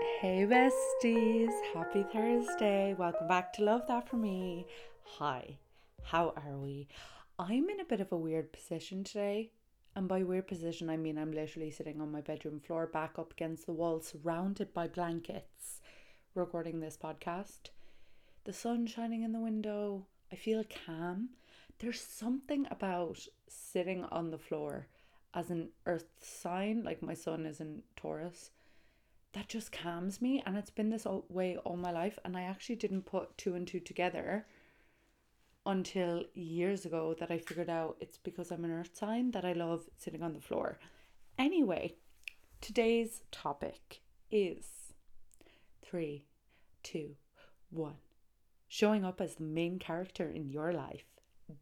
Hey besties, happy Thursday. Welcome back to Love That For Me. Hi, how are we? I'm in a bit of a weird position today. And by weird position, I mean I'm literally sitting on my bedroom floor, back up against the wall, surrounded by blankets, recording this podcast. The sun shining in the window. I feel calm. There's something about sitting on the floor as an earth sign, like my sun is in Taurus, that just calms me. And it's been this way all my life. And I actually didn't put two and two together until years ago that I figured out it's because I'm an earth sign that I love sitting on the floor. Anyway, today's topic is three, two, one. Showing up as the main character in your life.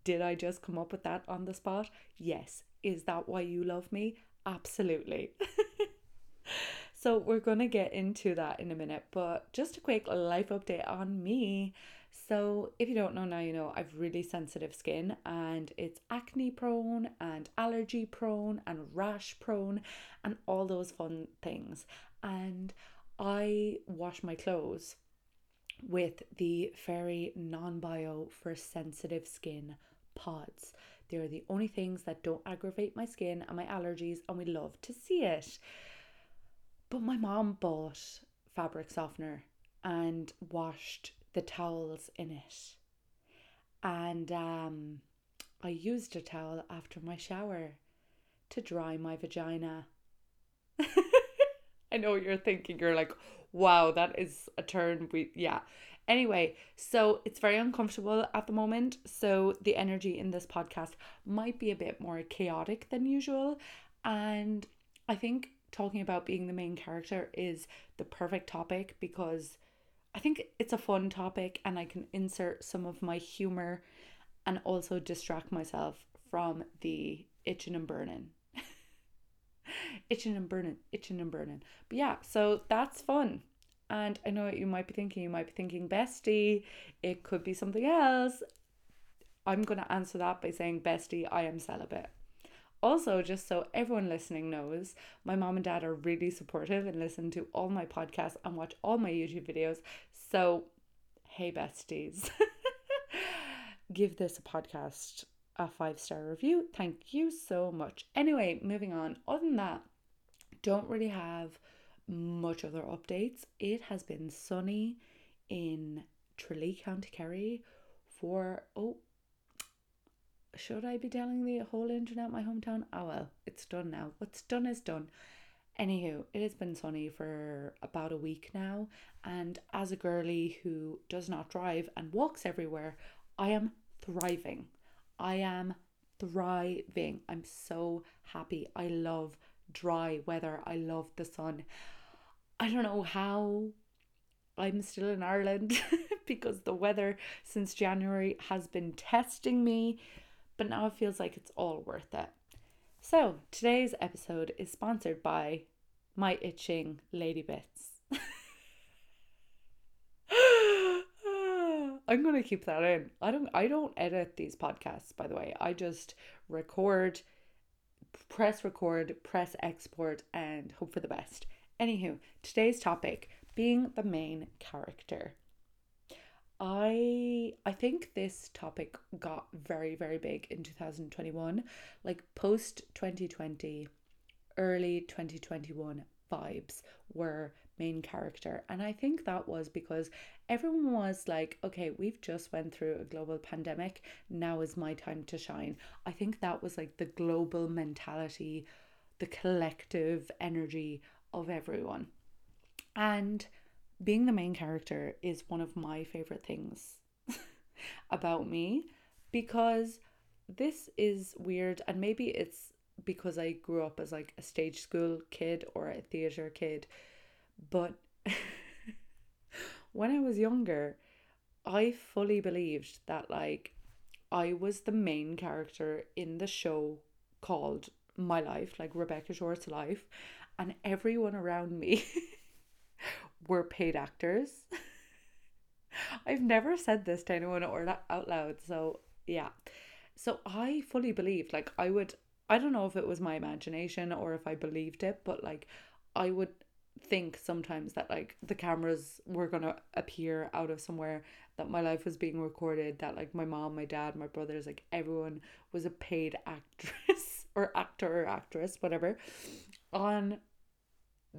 Did I just come up with that on the spot? Yes. Is that why you love me? Absolutely. so, we're going to get into that in a minute, but just a quick life update on me. So, if you don't know now, you know I've really sensitive skin and it's acne prone and allergy prone and rash prone and all those fun things. And I wash my clothes with the Fairy Non Bio for sensitive skin pods. They're the only things that don't aggravate my skin and my allergies, and we love to see it. But my mom bought fabric softener and washed the towels in it. And um, I used a towel after my shower to dry my vagina. I know you're thinking, you're like, wow, that is a turn. We, yeah. Anyway, so it's very uncomfortable at the moment. So the energy in this podcast might be a bit more chaotic than usual. And I think talking about being the main character is the perfect topic because I think it's a fun topic and I can insert some of my humor and also distract myself from the itching and burning. itching and burning, itching and burning. But yeah, so that's fun. And I know what you might be thinking. You might be thinking, bestie, it could be something else. I'm going to answer that by saying, bestie, I am celibate. Also, just so everyone listening knows, my mom and dad are really supportive and listen to all my podcasts and watch all my YouTube videos. So, hey, besties, give this a podcast a five star review. Thank you so much. Anyway, moving on. Other than that, don't really have much other updates. It has been sunny in Tralee, County Kerry for oh should I be telling the whole internet my hometown? Oh well, it's done now. What's done is done. Anywho, it has been sunny for about a week now, and as a girly who does not drive and walks everywhere, I am thriving. I am thriving. I'm so happy. I love dry weather. I love the sun. I don't know how I'm still in Ireland because the weather since January has been testing me, but now it feels like it's all worth it. So, today's episode is sponsored by my itching lady bits. I'm going to keep that in. I don't I don't edit these podcasts by the way. I just record press record, press export and hope for the best. Anywho, today's topic being the main character. I I think this topic got very very big in 2021 like post 2020 early 2021 vibes were main character. And I think that was because everyone was like okay we've just went through a global pandemic. Now is my time to shine. I think that was like the global mentality the collective energy of everyone. And being the main character is one of my favorite things about me because this is weird and maybe it's because I grew up as like a stage school kid or a theater kid but when I was younger I fully believed that like I was the main character in the show called My Life like Rebecca Shortt's life and everyone around me were paid actors. I've never said this to anyone or out loud, so yeah. So I fully believed, like, I would, I don't know if it was my imagination or if I believed it, but like, I would think sometimes that like the cameras were gonna appear out of somewhere that my life was being recorded that like my mom my dad my brothers like everyone was a paid actress or actor or actress whatever on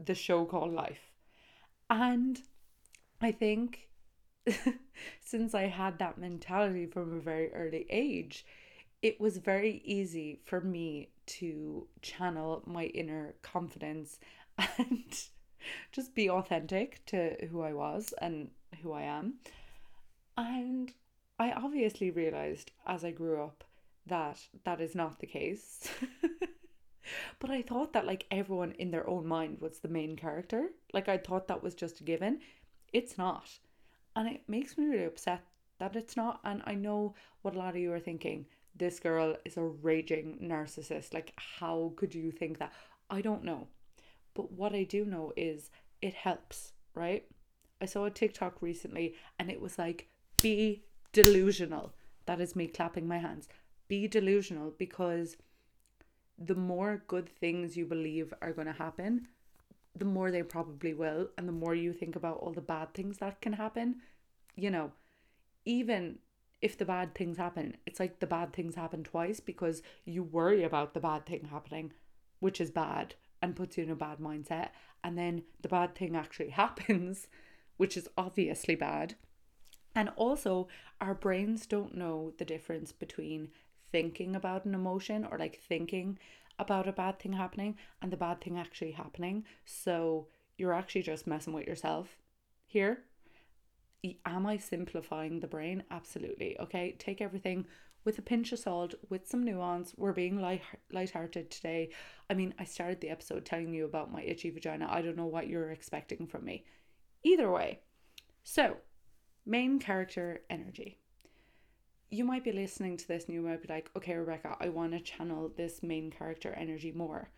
the show called life and i think since i had that mentality from a very early age it was very easy for me to channel my inner confidence and just be authentic to who I was and who I am. And I obviously realized as I grew up that that is not the case. but I thought that like everyone in their own mind was the main character. Like I thought that was just a given. It's not. And it makes me really upset that it's not. And I know what a lot of you are thinking. This girl is a raging narcissist. Like, how could you think that? I don't know. But what I do know is it helps, right? I saw a TikTok recently and it was like, be delusional. That is me clapping my hands. Be delusional because the more good things you believe are going to happen, the more they probably will. And the more you think about all the bad things that can happen, you know, even if the bad things happen, it's like the bad things happen twice because you worry about the bad thing happening, which is bad and puts you in a bad mindset. And then the bad thing actually happens, which is obviously bad. And also, our brains don't know the difference between thinking about an emotion or like thinking about a bad thing happening and the bad thing actually happening. So you're actually just messing with yourself here. Am I simplifying the brain? Absolutely. Okay, take everything with a pinch of salt, with some nuance. We're being light lighthearted today. I mean, I started the episode telling you about my itchy vagina. I don't know what you're expecting from me. Either way. So, main character energy. You might be listening to this and you might be like, okay, Rebecca, I want to channel this main character energy more.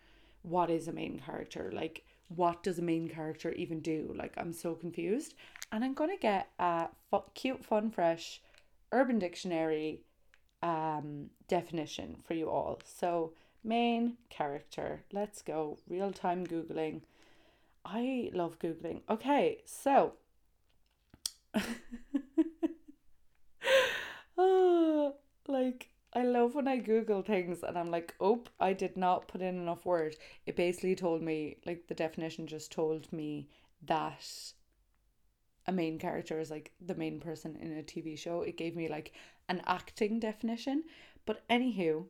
What is a main character? Like, what does a main character even do? Like, I'm so confused. And I'm going to get a cute, fun, fresh Urban Dictionary um, definition for you all. So, main character. Let's go. Real time Googling. I love Googling. Okay, so. oh, like, I love when I Google things and I'm like, oh, I did not put in enough word. It basically told me, like, the definition just told me that a main character is like the main person in a TV show. It gave me like an acting definition. But anywho,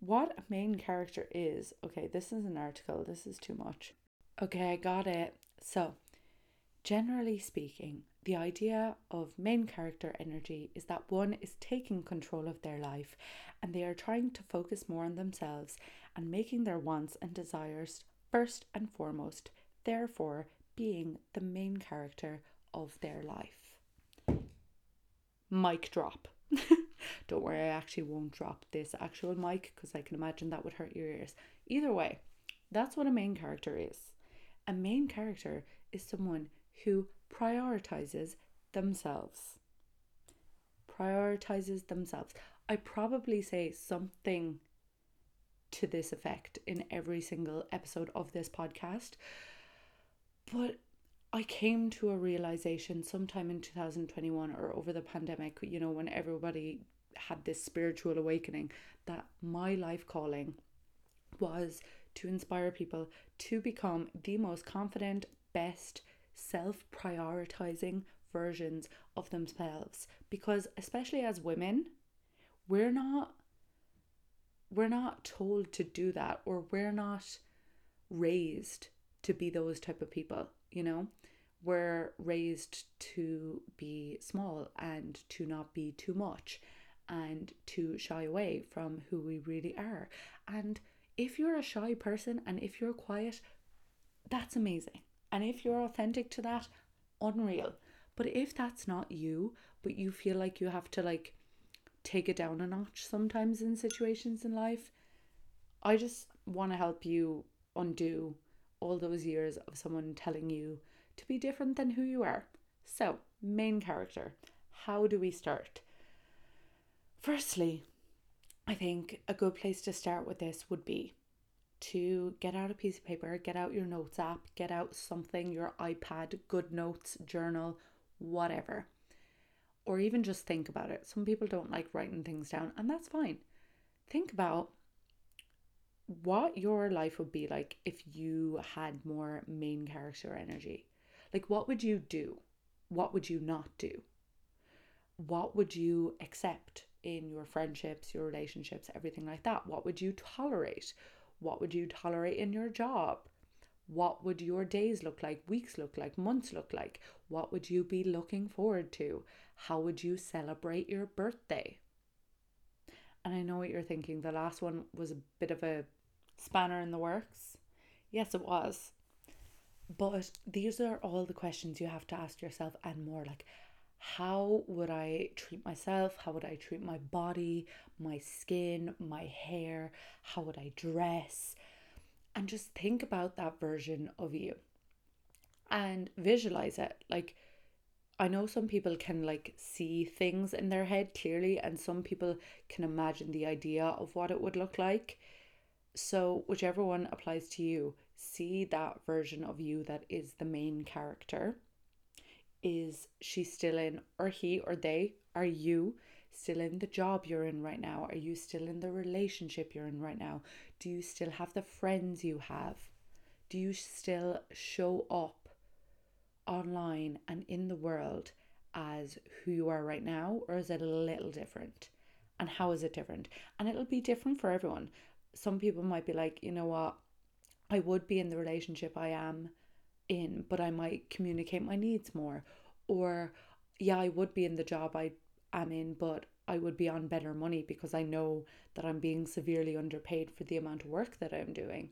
what a main character is. Okay, this is an article. This is too much. Okay, I got it. So, generally speaking, the idea of main character energy is that one is taking control of their life and they are trying to focus more on themselves and making their wants and desires first and foremost, therefore, being the main character of their life. Mic drop. Don't worry, I actually won't drop this actual mic because I can imagine that would hurt your ears. Either way, that's what a main character is. A main character is someone who prioritizes themselves. Prioritizes themselves. I probably say something to this effect in every single episode of this podcast, but I came to a realization sometime in 2021 or over the pandemic, you know, when everybody had this spiritual awakening, that my life calling was to inspire people to become the most confident, best, self prioritizing versions of themselves. Because, especially as women, we're not we're not told to do that or we're not raised to be those type of people you know we're raised to be small and to not be too much and to shy away from who we really are. And if you're a shy person and if you're quiet, that's amazing. And if you're authentic to that, unreal. But if that's not you, but you feel like you have to like take it down a notch sometimes in situations in life, I just want to help you undo all those years of someone telling you to be different than who you are. So, main character. How do we start? Firstly, I think a good place to start with this would be to get out a piece of paper, get out your notes app, get out something, your iPad, good notes, journal, whatever. Or even just think about it. Some people don't like writing things down, and that's fine. Think about what your life would be like if you had more main character energy. Like, what would you do? What would you not do? What would you accept in your friendships, your relationships, everything like that? What would you tolerate? What would you tolerate in your job? What would your days look like, weeks look like, months look like? What would you be looking forward to? How would you celebrate your birthday? And I know what you're thinking. The last one was a bit of a spanner in the works. Yes, it was. But these are all the questions you have to ask yourself and more like how would I treat myself? How would I treat my body, my skin, my hair? How would I dress? And just think about that version of you and visualize it. Like, I know some people can like see things in their head clearly, and some people can imagine the idea of what it would look like. So, whichever one applies to you, see that version of you that is the main character is she still in, or he or they, are you still in the job you're in right now? Are you still in the relationship you're in right now? Do you still have the friends you have? Do you still show up online and in the world as who you are right now, or is it a little different? And how is it different? And it'll be different for everyone. Some people might be like, you know what, I would be in the relationship I am in, but I might communicate my needs more. Or, yeah, I would be in the job I am in, but I would be on better money because I know that I'm being severely underpaid for the amount of work that I'm doing.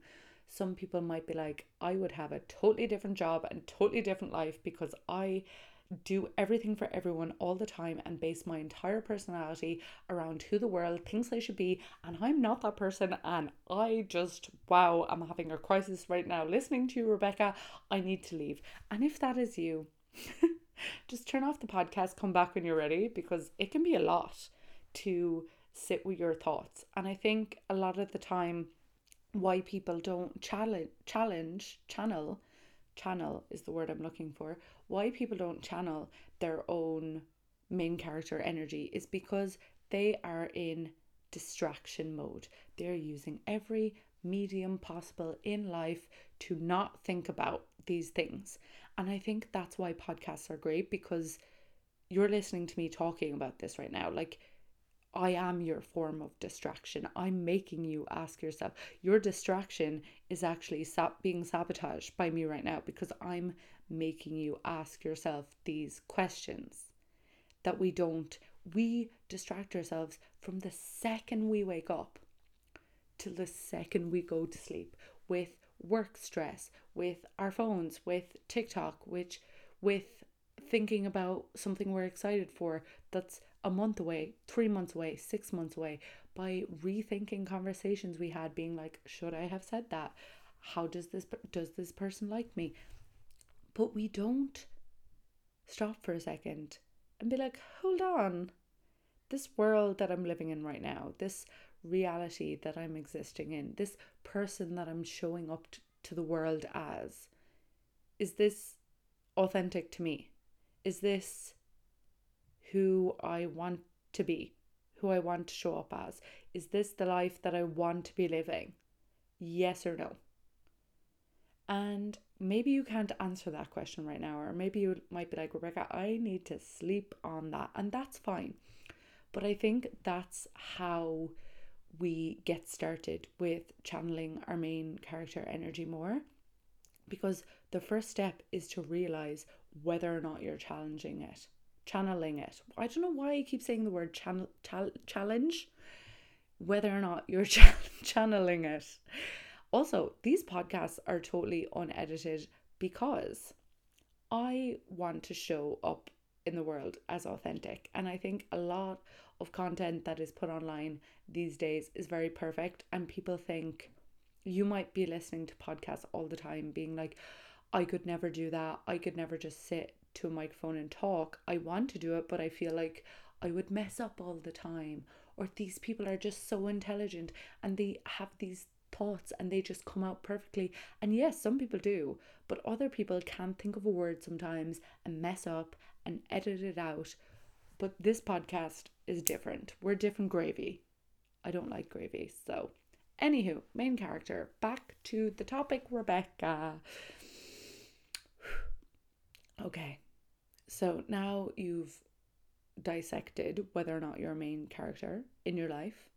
Some people might be like, I would have a totally different job and totally different life because I do everything for everyone all the time and base my entire personality around who the world thinks I should be. And I'm not that person. And I just, wow, I'm having a crisis right now listening to you, Rebecca. I need to leave. And if that is you, just turn off the podcast, come back when you're ready because it can be a lot to sit with your thoughts. And I think a lot of the time, why people don't challenge, challenge, channel channel is the word I'm looking for. Why people don't channel their own main character energy is because they are in distraction mode. They're using every medium possible in life to not think about these things. And I think that's why podcasts are great because you're listening to me talking about this right now. Like, I am your form of distraction. I'm making you ask yourself. Your distraction is actually being sabotaged by me right now because I'm making you ask yourself these questions that we don't. We distract ourselves from the second we wake up till the second we go to sleep with work stress, with our phones, with TikTok, which with thinking about something we're excited for that's a month away, three months away, six months away, by rethinking conversations we had, being like, should I have said that? How does this does this person like me? But we don't stop for a second and be like, hold on. This world that I'm living in right now, this reality that I'm existing in, this person that I'm showing up to the world as, is this authentic to me? Is this who I want to be, who I want to show up as? Is this the life that I want to be living? Yes or no? And maybe you can't answer that question right now, or maybe you might be like, Rebecca, I need to sleep on that, and that's fine. But I think that's how we get started with channeling our main character energy more. Because the first step is to realize whether or not you're challenging it channeling it. I don't know why I keep saying the word channel challenge, whether or not you're ch- channeling it. Also, these podcasts are totally unedited because I want to show up in the world as authentic. And I think a lot of content that is put online these days is very perfect. And people think you might be listening to podcasts all the time, being like, I could never do that. I could never just sit to a microphone and talk. I want to do it, but I feel like I would mess up all the time. Or these people are just so intelligent and they have these thoughts and they just come out perfectly. And yes, some people do, but other people can't think of a word sometimes and mess up and edit it out. But this podcast is different. We're different gravy. I don't like gravy. So, anywho, main character. Back to the topic, Rebecca. Okay, so now you've dissected whether or not you're a main character in your life.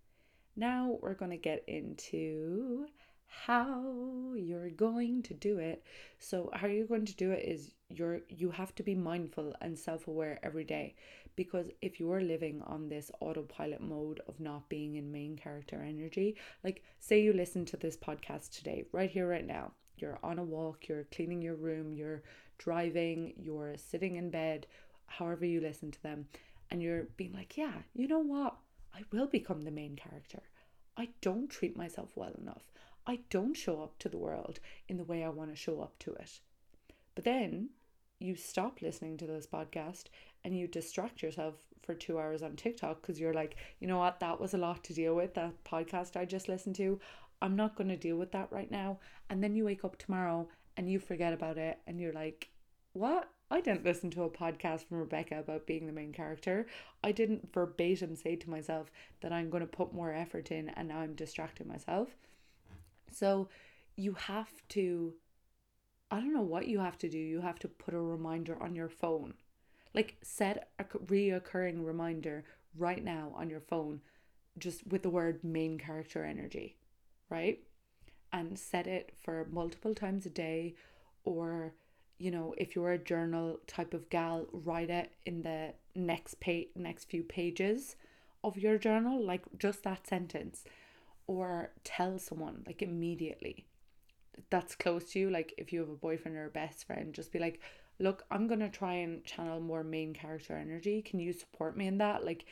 Now we're going to get into how you're going to do it. So how you're going to do it is you're you have to be mindful and self-aware every day because if you're living on this autopilot mode of not being in main character energy, like say you listen to this podcast today, right here right now. You're on a walk, you're cleaning your room, you're driving, you're sitting in bed, however you listen to them, and you're being like, yeah, you know what? I will become the main character. I don't treat myself well enough. I don't show up to the world in the way I want to show up to it. But then you stop listening to this podcast and you distract yourself for two hours on TikTok because you're like, you know what, that was a lot to deal with, that podcast I just listened to. I'm not going to deal with that right now. And then you wake up tomorrow and you forget about it and you're like, what? I didn't listen to a podcast from Rebecca about being the main character. I didn't verbatim say to myself that I'm going to put more effort in and now I'm distracting myself. So you have to, I don't know what you have to do. You have to put a reminder on your phone. Like set a reoccurring reminder right now on your phone, just with the word main character energy, right? And set it for multiple times a day or you know, if you're a journal type of gal, write it in the next page, next few pages of your journal, like just that sentence, or tell someone like immediately that's close to you. Like if you have a boyfriend or a best friend, just be like, look, I'm gonna try and channel more main character energy. Can you support me in that? Like,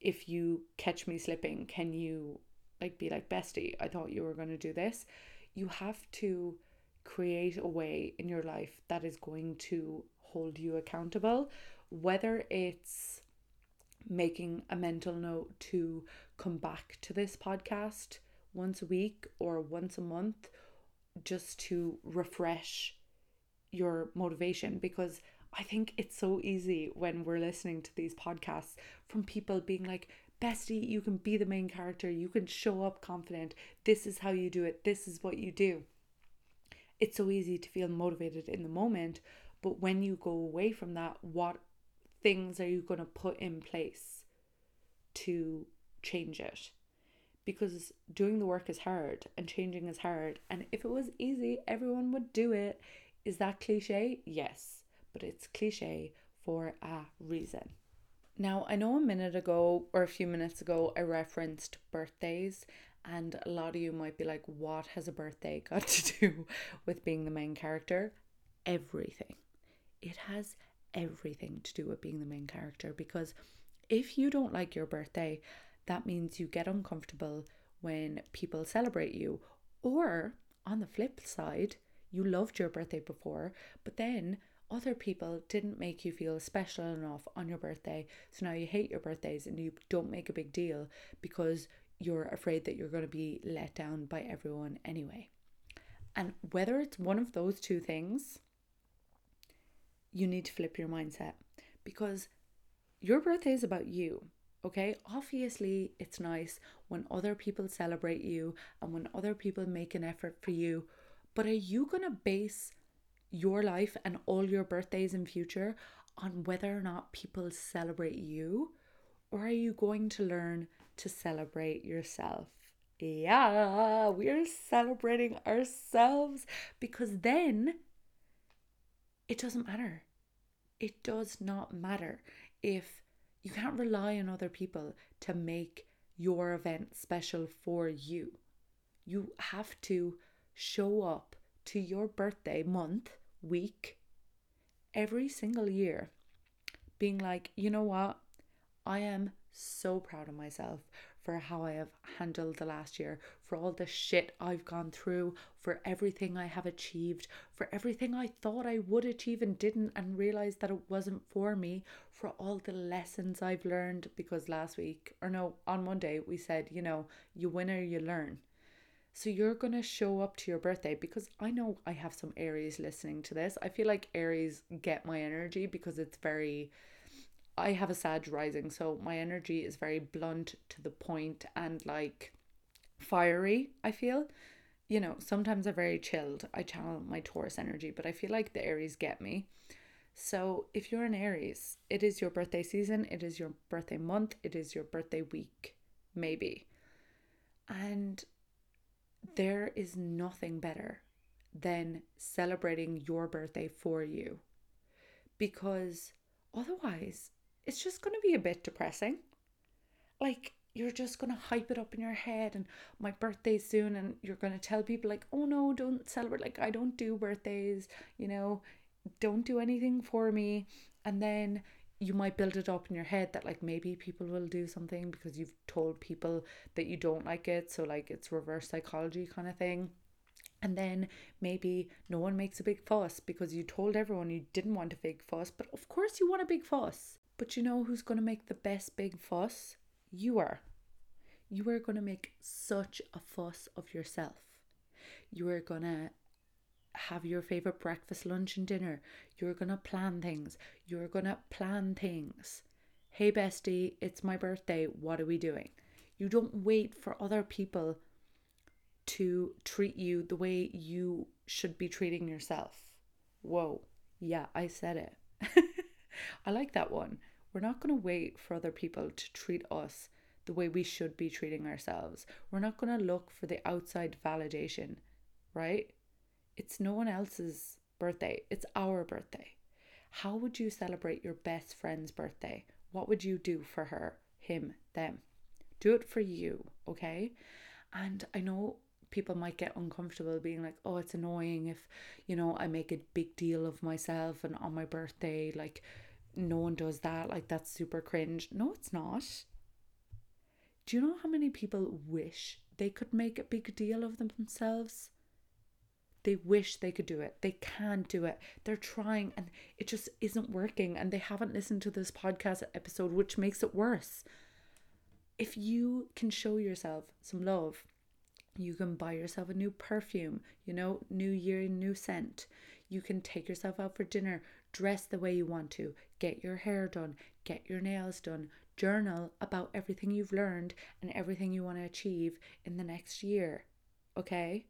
if you catch me slipping, can you like be like bestie? I thought you were gonna do this. You have to create a way in your life that is going to hold you accountable, whether it's making a mental note to come back to this podcast once a week or once a month just to refresh your motivation because I think it's so easy when we're listening to these podcasts from people being like, Bestie, you can be the main character, you can show up confident, this is how you do it, this is what you do it's so easy to feel motivated in the moment. But when you go away from that, what things are you going to put in place to change it? Because doing the work is hard and changing is hard. And if it was easy, everyone would do it. Is that cliche? Yes, but it's cliche for a reason. Now, I know a minute ago or a few minutes ago I referenced birthdays and a lot of you might be like, what has a birthday got to do with being the main character? Everything. It has everything to do with being the main character because if you don't like your birthday, that means you get uncomfortable when people celebrate you. Or on the flip side, you loved your birthday before, but then other people didn't make you feel special enough on your birthday. So now you hate your birthdays and you don't make a big deal because you're afraid that you're going to be let down by everyone anyway. And whether it's one of those two things, you need to flip your mindset because your birthday is about you. Okay, obviously, it's nice when other people celebrate you and when other people make an effort for you, but are you going to base your life and all your birthdays in future on whether or not people celebrate you? Or are you going to learn to celebrate yourself. Yeah, we're celebrating ourselves because then it doesn't matter. It does not matter if you can't rely on other people to make your event special for you. You have to show up to your birthday month, week, every single year, being like, you know what? I am so proud of myself for how I have handled the last year, for all the shit I've gone through, for everything I have achieved, for everything I thought I would achieve and didn't and realized that it wasn't for me, for all the lessons I've learned. Because last week, or no, on Monday, we said, you know, you win or you learn. So you're going to show up to your birthday because I know I have some Aries listening to this. I feel like Aries get my energy because it's very I have a Sag rising, so my energy is very blunt to the point and like fiery, I feel. You know, sometimes I'm very chilled. I channel my Taurus energy, but I feel like the Aries get me. So, if you're an Aries, it is your birthday season, it is your birthday month, it is your birthday week, maybe. And there is nothing better than celebrating your birthday for you because otherwise it's just going to be a bit depressing. Like, you're just going to hype it up in your head, and my birthday's soon, and you're going to tell people, like, oh no, don't celebrate. Like, I don't do birthdays, you know, don't do anything for me. And then you might build it up in your head that like maybe people will do something because you've told people that you don't like it. So like it's reverse psychology kind of thing. And then maybe no one makes a big fuss because you told everyone you didn't want a big fuss but of course you want a big fuss. But you know who's going to make the best big fuss? You are. You are going to make such a fuss of yourself. You are going to have your favorite breakfast, lunch, and dinner. You're going to plan things. You're going to plan things. Hey, bestie, it's my birthday. What are we doing? You don't wait for other people to treat you the way you should be treating yourself. Whoa. Yeah, I said it. I like that one. We're not going to wait for other people to treat us the way we should be treating ourselves. We're not going to look for the outside validation, right? It's no one else's birthday, it's our birthday. How would you celebrate your best friend's birthday? What would you do for her, him, them? Do it for you, okay? And I know people might get uncomfortable being like, oh, it's annoying if, you know, I make a big deal of myself and on my birthday, like, no one does that. Like, that's super cringe. No, it's not. Do you know how many people wish they could make a big deal of themselves? They wish they could do it. They can't do it. They're trying and it just isn't working. And they haven't listened to this podcast episode, which makes it worse. If you can show yourself some love, you can buy yourself a new perfume, you know, new year, new scent. You can take yourself out for dinner, dress the way you want to, get your hair done, get your nails done, journal about everything you've learned and everything you want to achieve in the next year. Okay?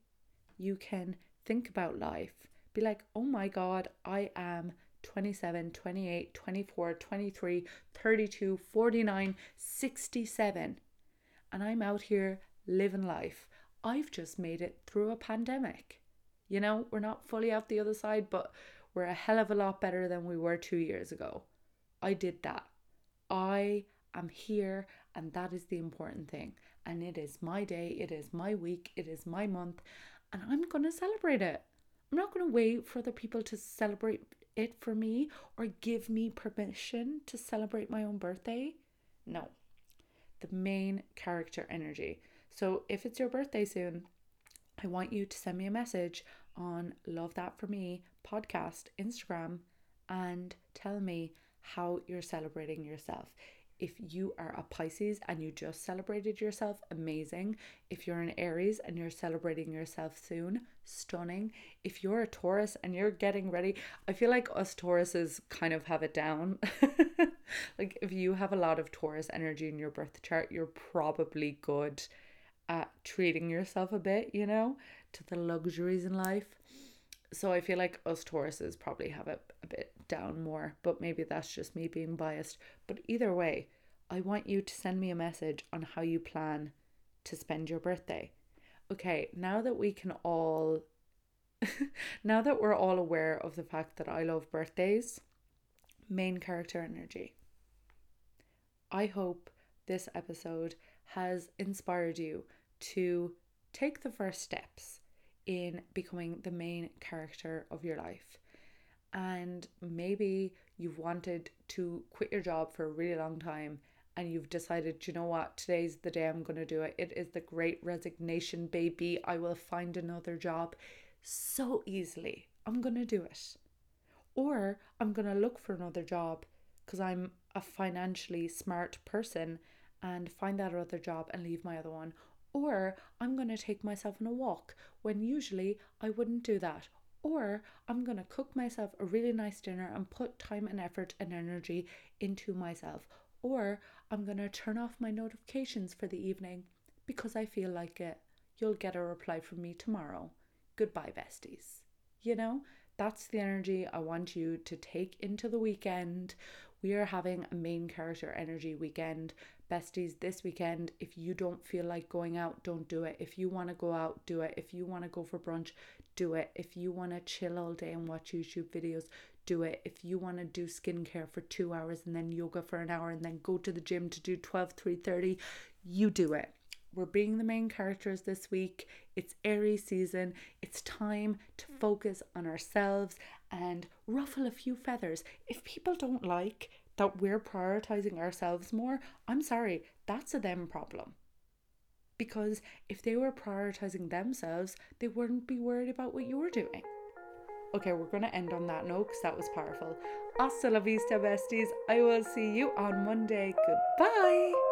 You can think about life. Be like, oh my God, I am 27, 28, 24, 23, 32, 49, 67. And I'm out here living life. I've just made it through a pandemic. You know, we're not fully out the other side, but we're a hell of a lot better than we were two years ago. I did that. I am here, and that is the important thing. And it is my day, it is my week, it is my month, and I'm going to celebrate it. I'm not going to wait for other people to celebrate it for me or give me permission to celebrate my own birthday. No. The main character energy. So if it's your birthday soon, I want you to send me a message on Love That For Me podcast, Instagram, and tell me how you're celebrating yourself. If you are a Pisces and you just celebrated yourself, amazing. If you're an Aries and you're celebrating yourself soon, stunning. If you're a Taurus and you're getting ready, I feel like us Tauruses kind of have it down. like if you have a lot of Taurus energy in your birth chart, you're probably good at treating yourself a bit, you know, to the luxuries in life. So I feel like us Tauruses probably have it a bit down more, but maybe that's just me being biased. But either way, I want you to send me a message on how you plan to spend your birthday. Okay, now that we can all, now that we're all aware of the fact that I love birthdays, main character energy. I hope this episode has inspired you to take the first steps in becoming the main character of your life and maybe you've wanted to quit your job for a really long time and you've decided, you know what, today's the day I'm going to do it. It is the great resignation, baby. I will find another job so easily. I'm going to do it. Or I'm going to look for another job because I'm a financially smart person and find that other job and leave my other one. Or I'm going to take myself on a walk when usually I wouldn't do that. Or I'm going to cook myself a really nice dinner and put time and effort and energy into myself. Or I'm going to turn off my notifications for the evening because I feel like it. You'll get a reply from me tomorrow. Goodbye, besties. You know, that's the energy I want you to take into the weekend. We are having a main character energy weekend. Besties, this weekend, if you don't feel like going out, don't do it. If you want to go out, do it. If you want to go for brunch, do it. If you want to chill all day and watch YouTube videos, do it. If you want to do skincare for two hours and then yoga for an hour and then go to the gym to do 12, 3.30, you do it. We're being the main characters this week. It's Aries season. It's time to focus on ourselves and ruffle a few feathers. If people don't like that we're prioritizing ourselves more, I'm sorry, that's a them problem. Because if they were prioritizing themselves, they wouldn't be worried about what you're doing. Okay, we're going to end on that note because that was powerful. Hasta la vista, besties. I will see you on Monday. Goodbye.